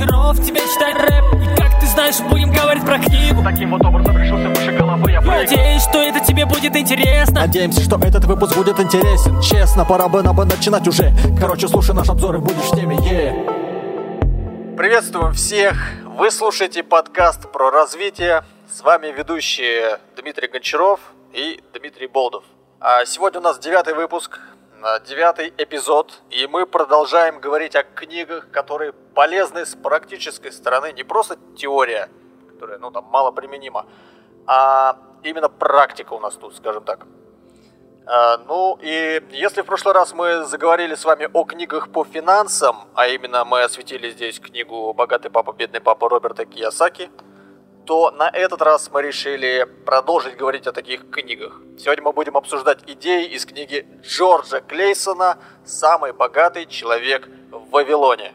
Гончаров тебе читает рэп И как ты знаешь, будем говорить про книгу Таким вот образом решился выше головы я прыгну Надеюсь, что это тебе будет интересно Надеемся, что этот выпуск будет интересен Честно, пора бы нам бы начинать уже Короче, слушай наш обзор и будешь в теме, yeah. Приветствуем всех! Вы слушаете подкаст про развитие. С вами ведущие Дмитрий Гончаров и Дмитрий Болдов. А сегодня у нас девятый выпуск, девятый эпизод, и мы продолжаем говорить о книгах, которые полезны с практической стороны. Не просто теория, которая, ну, там, мало применима, а именно практика у нас тут, скажем так. А, ну и если в прошлый раз мы заговорили с вами о книгах по финансам, а именно мы осветили здесь книгу «Богатый папа, бедный папа» Роберта Киясаки, то на этот раз мы решили продолжить говорить о таких книгах. Сегодня мы будем обсуждать идеи из книги Джорджа Клейсона «Самый богатый человек в Вавилоне».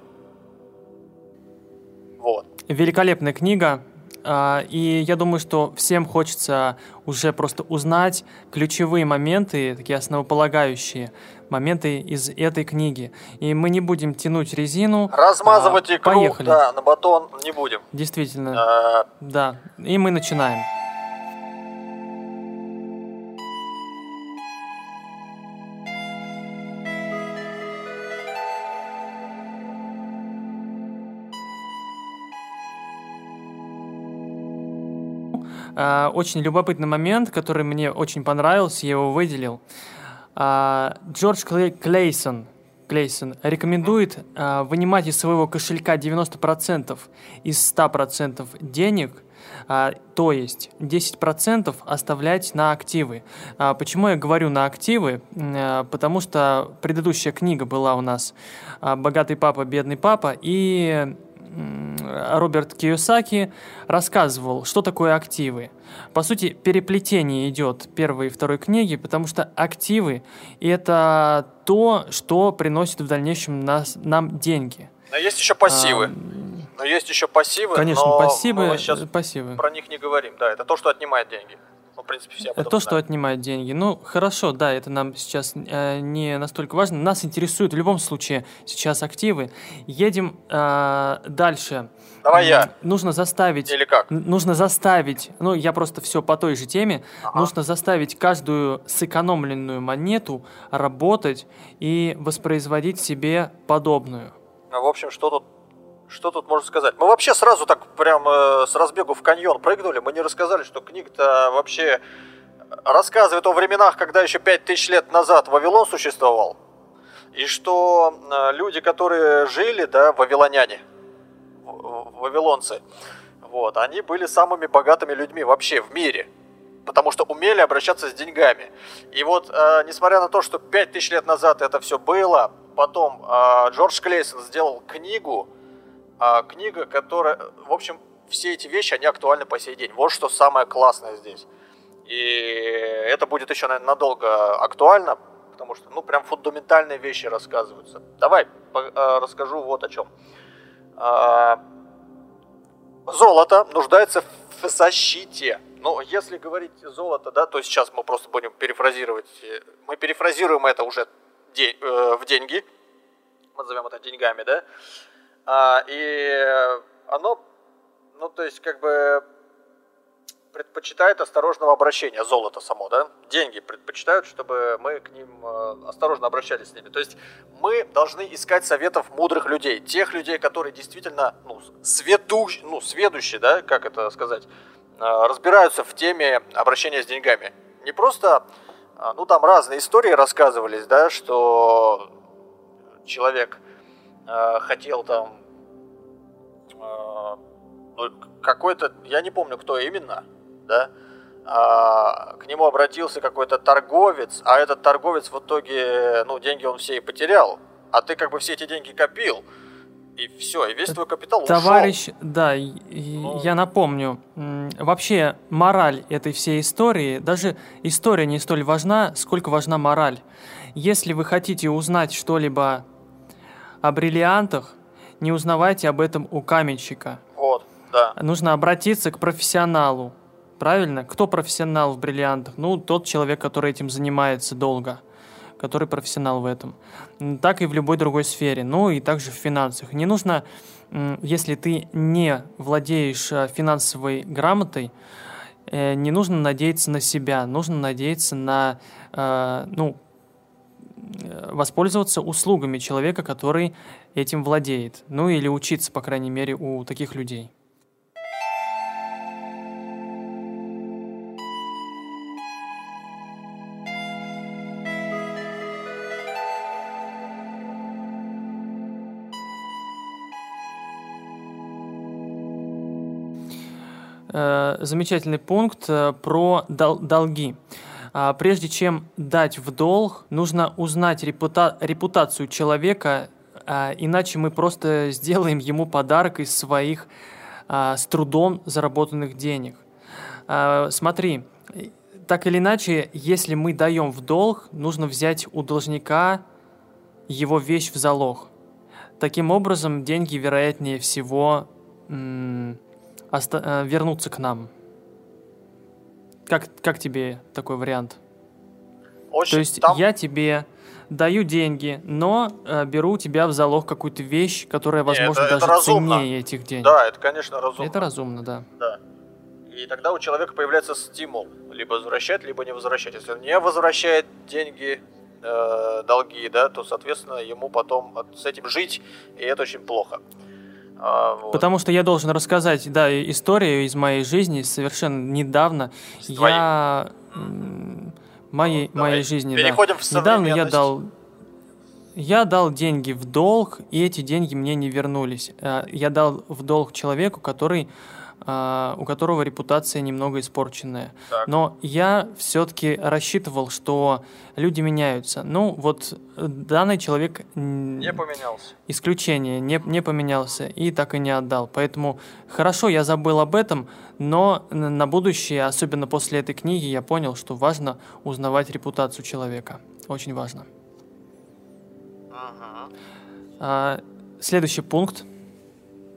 Вот. Великолепная книга. А, и я думаю, что всем хочется уже просто узнать ключевые моменты, такие основополагающие моменты из этой книги. И мы не будем тянуть резину. Размазывать а, икру, поехали. да, на батон не будем. Действительно, а... да. И мы начинаем. А, очень любопытный момент, который мне очень понравился, я его выделил. А, Джордж Клейсон, Клейсон рекомендует а, вынимать из своего кошелька 90% из 100% денег, то есть 10% оставлять на активы. Почему я говорю на активы? Потому что предыдущая книга была у нас «Богатый папа, бедный папа», и Роберт Киосаки рассказывал, что такое активы. По сути, переплетение идет первой и второй книги, потому что активы – это то, что приносит в дальнейшем нас, нам деньги. Но есть еще пассивы. А, но есть еще пассивы. Конечно, но пассивы, мы сейчас пассивы. про них не говорим. Да, это то, что отнимает деньги. Ну, в принципе, все Это то, что отнимает деньги. Ну, хорошо, да, это нам сейчас э, не настолько важно. Нас интересуют в любом случае сейчас активы. Едем э, дальше. Давай я. Нужно заставить... Или как? Нужно заставить... Ну, я просто все по той же теме. Ага. Нужно заставить каждую сэкономленную монету работать и воспроизводить себе подобную. Ну, в общем, что тут что тут можно сказать? Мы вообще сразу так прям э, с разбегу в каньон прыгнули. Мы не рассказали, что книга-то вообще рассказывает о временах, когда еще 5000 лет назад Вавилон существовал. И что э, люди, которые жили, да, вавилоняне, вавилонцы, вот, они были самыми богатыми людьми вообще в мире. Потому что умели обращаться с деньгами. И вот, э, несмотря на то, что 5000 лет назад это все было, потом э, Джордж Клейсон сделал книгу, а, книга, которая, в общем, все эти вещи, они актуальны по сей день. Вот что самое классное здесь. И это будет еще, наверное, надолго актуально, потому что, ну, прям фундаментальные вещи рассказываются. Давай по- расскажу вот о чем. А, золото нуждается в защите. Ну, если говорить золото, да, то сейчас мы просто будем перефразировать. Мы перефразируем это уже день, э, в деньги. Мы назовем это деньгами, да. А, и оно, ну, то есть, как бы предпочитает осторожного обращения, золото само, да, деньги предпочитают, чтобы мы к ним э, осторожно обращались с ними. То есть мы должны искать советов мудрых людей, тех людей, которые действительно, ну, сведущ, ну, сведущие, да, как это сказать, э, разбираются в теме обращения с деньгами. Не просто, э, ну, там разные истории рассказывались, да, что человек э, хотел там э, ну, какой-то, я не помню, кто именно, да, а, к нему обратился какой-то торговец, а этот торговец в итоге, ну, деньги он все и потерял, а ты как бы все эти деньги копил, и все, и весь твой капитал Товарищ, ушел. да, ну... я напомню, вообще мораль этой всей истории, даже история не столь важна, сколько важна мораль. Если вы хотите узнать что-либо о бриллиантах, не узнавайте об этом у каменщика. Вот, да. Нужно обратиться к профессионалу. Правильно? Кто профессионал в бриллиантах? Ну, тот человек, который этим занимается долго. который профессионал в этом, так и в любой другой сфере, ну и также в финансах. Не нужно, если ты не владеешь э, финансовой грамотой, э, не нужно надеяться на себя, нужно надеяться на, э, ну, воспользоваться услугами человека, который этим владеет. Ну или учиться, по крайней мере, у таких людей. Э, замечательный пункт э, про дол- долги. А, Прежде чем дать в долг, нужно узнать репута- репутацию человека, а, иначе мы просто сделаем ему подарок из своих а, с трудом заработанных денег. Смотри, так или иначе, если мы даем в долг, нужно взять у должника его вещь в залог. Таким образом, деньги, вероятнее всего, э, вернутся к нам. Как, как тебе такой вариант? Очень То есть там- я тебе даю деньги, но э, беру у тебя в залог какую-то вещь, которая, возможно, это- это даже разумно. ценнее этих денег. Да, это, конечно, разумно. Это разумно, да. Да. И тогда у человека появляется стимул либо возвращать, либо не возвращать. Если он не возвращает деньги, э, долги, да, то, соответственно, ему потом от- с этим жить, и это очень плохо. А, вот. Потому что я должен рассказать, да, историю из моей жизни совершенно недавно. С. Я моей Ну, моей жизни, переходим да. в Недавно я дал я дал деньги в долг, и эти деньги мне не вернулись. Э, Я дал в долг человеку, который у которого репутация немного испорченная. Так. Но я все-таки рассчитывал, что люди меняются. Ну, вот э, данный человек Не поменялся. исключение, не, не поменялся и так и не отдал. Поэтому хорошо, я забыл об этом, но на будущее, особенно после этой книги, я понял, что важно узнавать репутацию человека. Очень важно. Мгм. А, следующий пункт.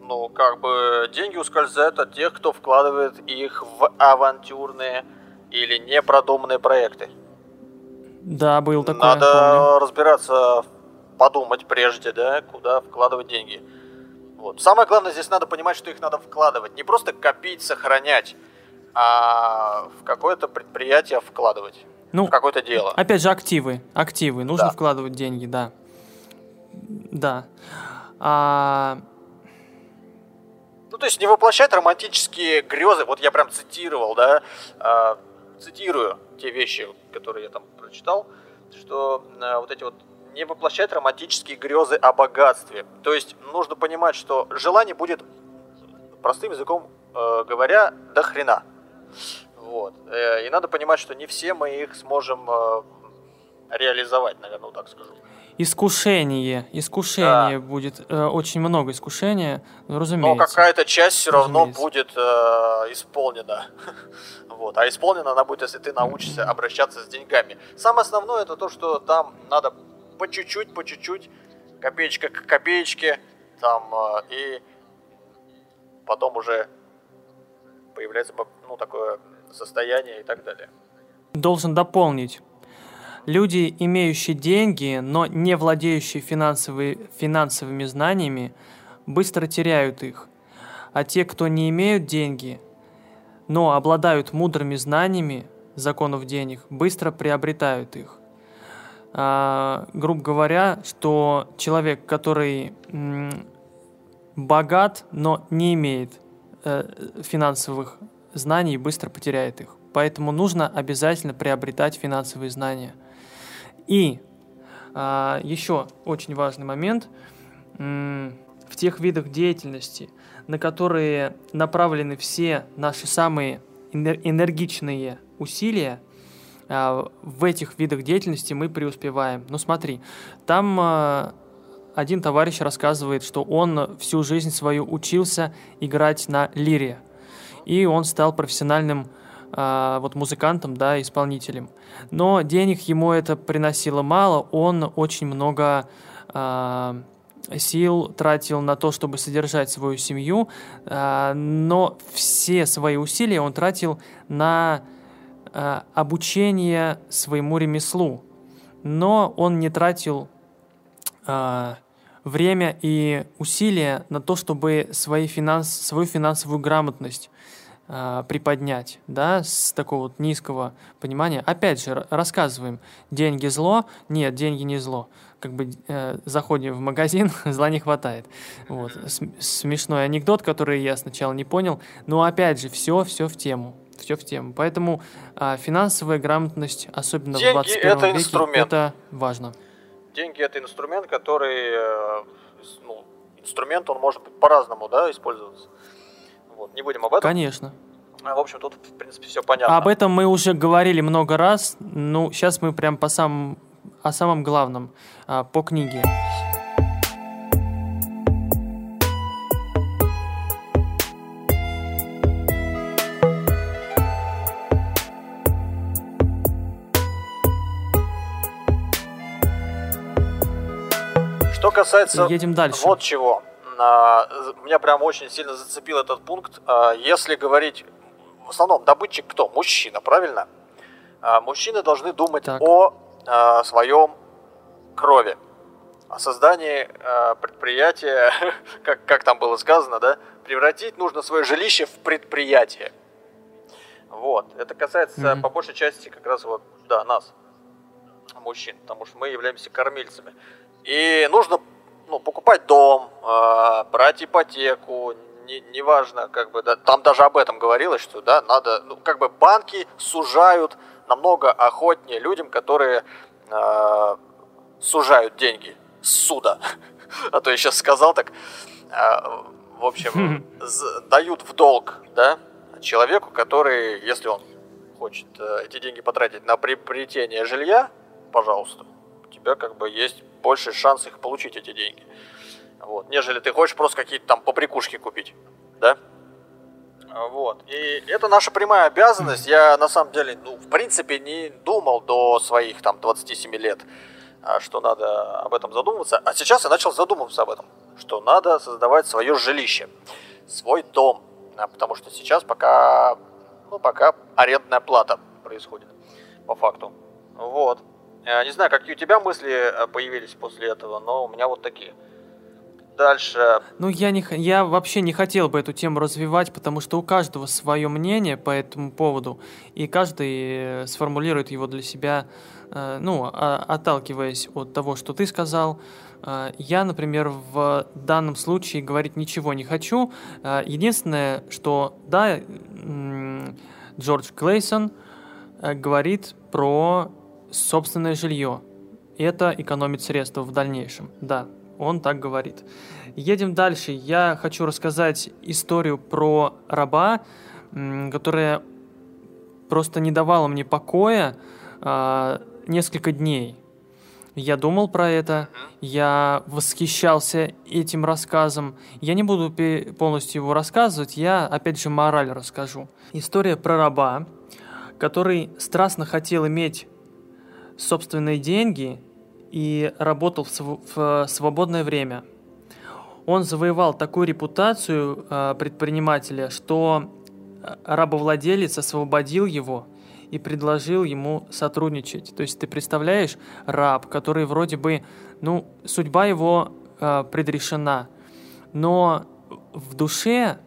Ну, как бы деньги ускользают от тех, кто вкладывает их в авантюрные или непродуманные проекты. Да, был такой. Надо разбираться, подумать прежде, да, куда вкладывать деньги. Вот. Самое главное, здесь надо понимать, что их надо вкладывать. Не просто копить, сохранять, а в какое-то предприятие вкладывать. Ну, в какое-то дело. Опять же, активы. Активы. Нужно Да. вкладывать деньги, да. Да. А, Ну, то есть не воплощать романтические грезы. Вот я прям цитировал, да, а, цитирую те вещи, которые я там прочитал, что а, вот эти вот не воплощать романтические грезы о богатстве. То есть нужно понимать, что желание будет, простым языком э, говоря, до хрена. Вот. Э, И надо понимать, что не все мы их сможем э, реализовать, наверное, вот так скажу. Искушение. Искушение будет. э, очень много искушения, ну, Но разумеется. какая-то часть все равно будет э, исполнена. Вот. А исполнена она будет, если ты научишься обращаться с деньгами. Самое основное это то, что там надо по чуть-чуть, по чуть-чуть, копеечка к копеечке, там, э, и потом уже появляется ну, такое состояние и так далее. Должен дополнить. Люди, имеющие деньги, но не владеющие финансовые, финансовыми знаниями, быстро теряют их. А те, кто не имеют деньги, но обладают мудрыми знаниями законов денег, быстро приобретают их. А, грубо говоря, что человек, который м, богат, но не имеет э, финансовых знаний, быстро потеряет их. Поэтому нужно обязательно приобретать финансовые знания. И а, еще очень важный момент в тех видах деятельности, на которые направлены все наши самые энер- энергичные усилия, а, в этих видах деятельности мы преуспеваем. Ну смотри, там а, один товарищ рассказывает, что он всю жизнь свою учился играть на лире, и он стал профессиональным вот музыкантом, да, исполнителем. Но денег ему это приносило мало, он очень много а, сил тратил на то, чтобы содержать свою семью, а, но все свои усилия он тратил на а, обучение своему ремеслу. но он не тратил а, время и усилия на то, чтобы свои финанс, свою финансовую грамотность а, приподнять, да, с такого вот низкого понимания. Опять же, рассказываем, деньги зло, нет, деньги не зло. Как бы э, заходим в магазин, зла не хватает. Вот. См- смешной анекдот, который я сначала не понял, но опять же, все, все в тему. Все в тему. Поэтому а, финансовая грамотность, особенно Деньги в 21 это веке, инструмент. это важно. Деньги это инструмент, который, э, ну, инструмент, он может быть по-разному, да, использоваться. Вот, не будем об этом. Конечно. А, В общем, тут, в принципе, все понятно. Об этом мы уже говорили много раз. Ну, сейчас мы прям по самым, о самом главном, а, по книге. Что касается Едем дальше. вот чего, меня прям очень сильно зацепил этот пункт. А, Если говорить, в основном добытчик кто? Мужчина, правильно? А, Мужчины должны думать Так. о а, своем крови, о создании предприятия, как, как там было сказано, да? Превратить нужно свое жилище в предприятие. Вот. Это касается Мгм. по большей части как раз вот, да, нас, мужчин, потому что мы являемся кормильцами. И нужно ну, покупать дом, э, брать ипотеку, не- неважно, как бы, да, там даже об этом говорилось, что, да, надо, ну, как бы банки сужают намного охотнее людям, которые э, сужают деньги с суда. А то я сейчас сказал так, э, в общем, дают в долг, да, человеку, который, если он хочет э, эти деньги потратить на приобретение жилья, пожалуйста, у тебя как бы есть больше шанс их получить, эти деньги. Вот. Нежели ты хочешь просто какие-то там побрякушки купить, да? Вот. И это наша прямая обязанность. Я на самом деле, ну, в принципе, не думал до своих там 27 лет, а, что надо об этом задумываться. А сейчас я начал задумываться об этом, что надо создавать свое жилище, свой дом. А, Потому что сейчас пока, ну, пока арендная плата происходит, по факту. Вот. Э, Не знаю, какие у тебя мысли э, появились после этого, но у меня вот такие. Дальше. Ну, я, не, я вообще не хотел бы эту тему развивать, потому что у каждого свое мнение по этому поводу, и каждый э, сформулирует его для себя, ну, а- отталкиваясь от того, что ты сказал. Я, например, в данном случае говорить ничего не хочу. Единственное, что, да, Джордж Клейсон говорит про собственное жилье. Это экономит средства в дальнейшем. Да, он так говорит. Едем дальше. Я хочу рассказать историю про раба, которая просто не давала мне покоя а, несколько дней. Я думал про это, я восхищался этим рассказом. Я не буду полностью его рассказывать, я опять же мораль расскажу. История про раба, который страстно хотел иметь собственные деньги и работал в, св- в свободное время. Он завоевал такую репутацию э, предпринимателя, что э, рабовладелец освободил его и предложил ему сотрудничать. То есть ты представляешь, раб, который вроде бы, ну, судьба его э, предрешена, но в душе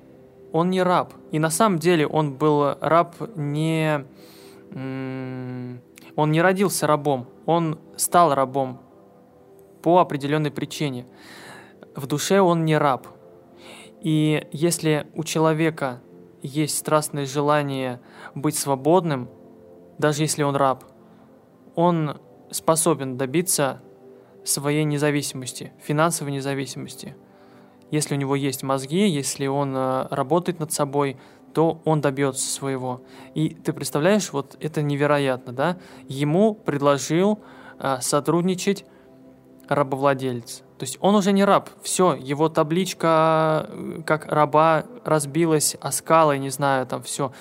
он не раб. И на самом деле он был раб не... м, Он не родился рабом, он стал рабом по определенной причине. В душе он не раб. И если у человека есть страстное желание быть свободным, даже если он раб, он способен добиться своей независимости, финансовой независимости. Если у него есть мозги, если он э, работает над собой, то он добьется своего. И ты представляешь, вот это невероятно, да? Ему предложил э, сотрудничать рабовладелец. То есть он уже не раб. Все, его табличка э, как раба разбилась о скалы, не знаю, там все.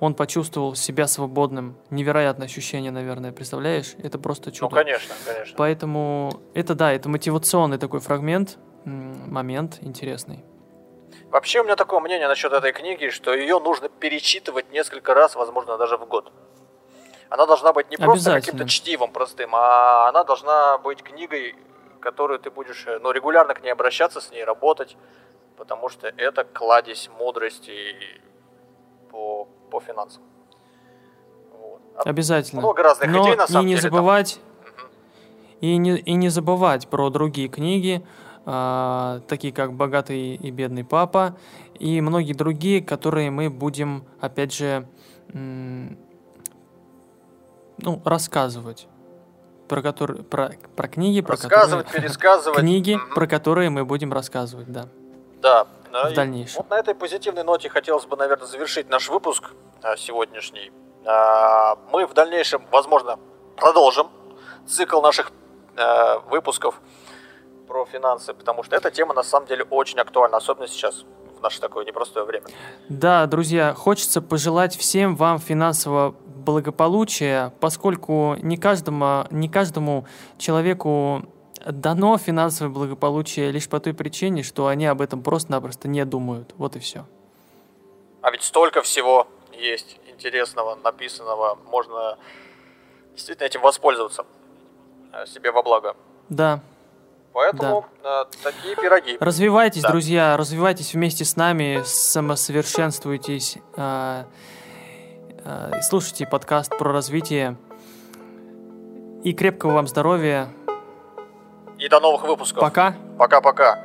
Он почувствовал себя свободным. Невероятное ощущение, наверное, представляешь? Это просто Ну, чудо. конечно, конечно. Поэтому это да, это мотивационный такой фрагмент, момент интересный. Вообще у меня такое мнение насчет этой книги, что ее нужно перечитывать несколько раз, возможно, даже в год. Она должна быть не просто каким-то чтивом простым, а она должна быть книгой, которую ты будешь, э, ну, регулярно к ней обращаться, с ней работать, потому что это кладезь мудрости по, по финансам. Вот. Обязательно. Много разных Но идей, на самом и не деле, там. забывать, Мгм. и не, и не забывать про другие книги, а, такие как «Богатый и бедный папа», и многие другие, которые мы будем, опять же, ну, рассказывать. Про, которые, про, про книги, про Рассказывать, которые... пересказывать. Книги, Мгм. про которые мы будем рассказывать, да. Да. ну в и дальнейшем. Вот на этой позитивной ноте хотелось бы, наверное, завершить наш выпуск а, сегодняшний. А, Мы в дальнейшем, возможно, продолжим цикл наших а, выпусков про финансы, потому что эта тема на самом деле очень актуальна, особенно сейчас, в наше такое непростое время. Да, друзья, хочется пожелать всем вам финансового благополучия, поскольку не каждому, не каждому человеку дано финансовое благополучие лишь по той причине, что они об этом просто-напросто не думают. Вот и все. А ведь столько всего есть интересного, написанного, можно действительно этим воспользоваться а, себе во благо. Да. Поэтому а, такие пироги. Развивайтесь, Да. друзья, развивайтесь вместе с нами, самосовершенствуйтесь, а, а, слушайте подкаст про развитие. И крепкого вам здоровья. И до новых выпусков. Пока. Пока-пока.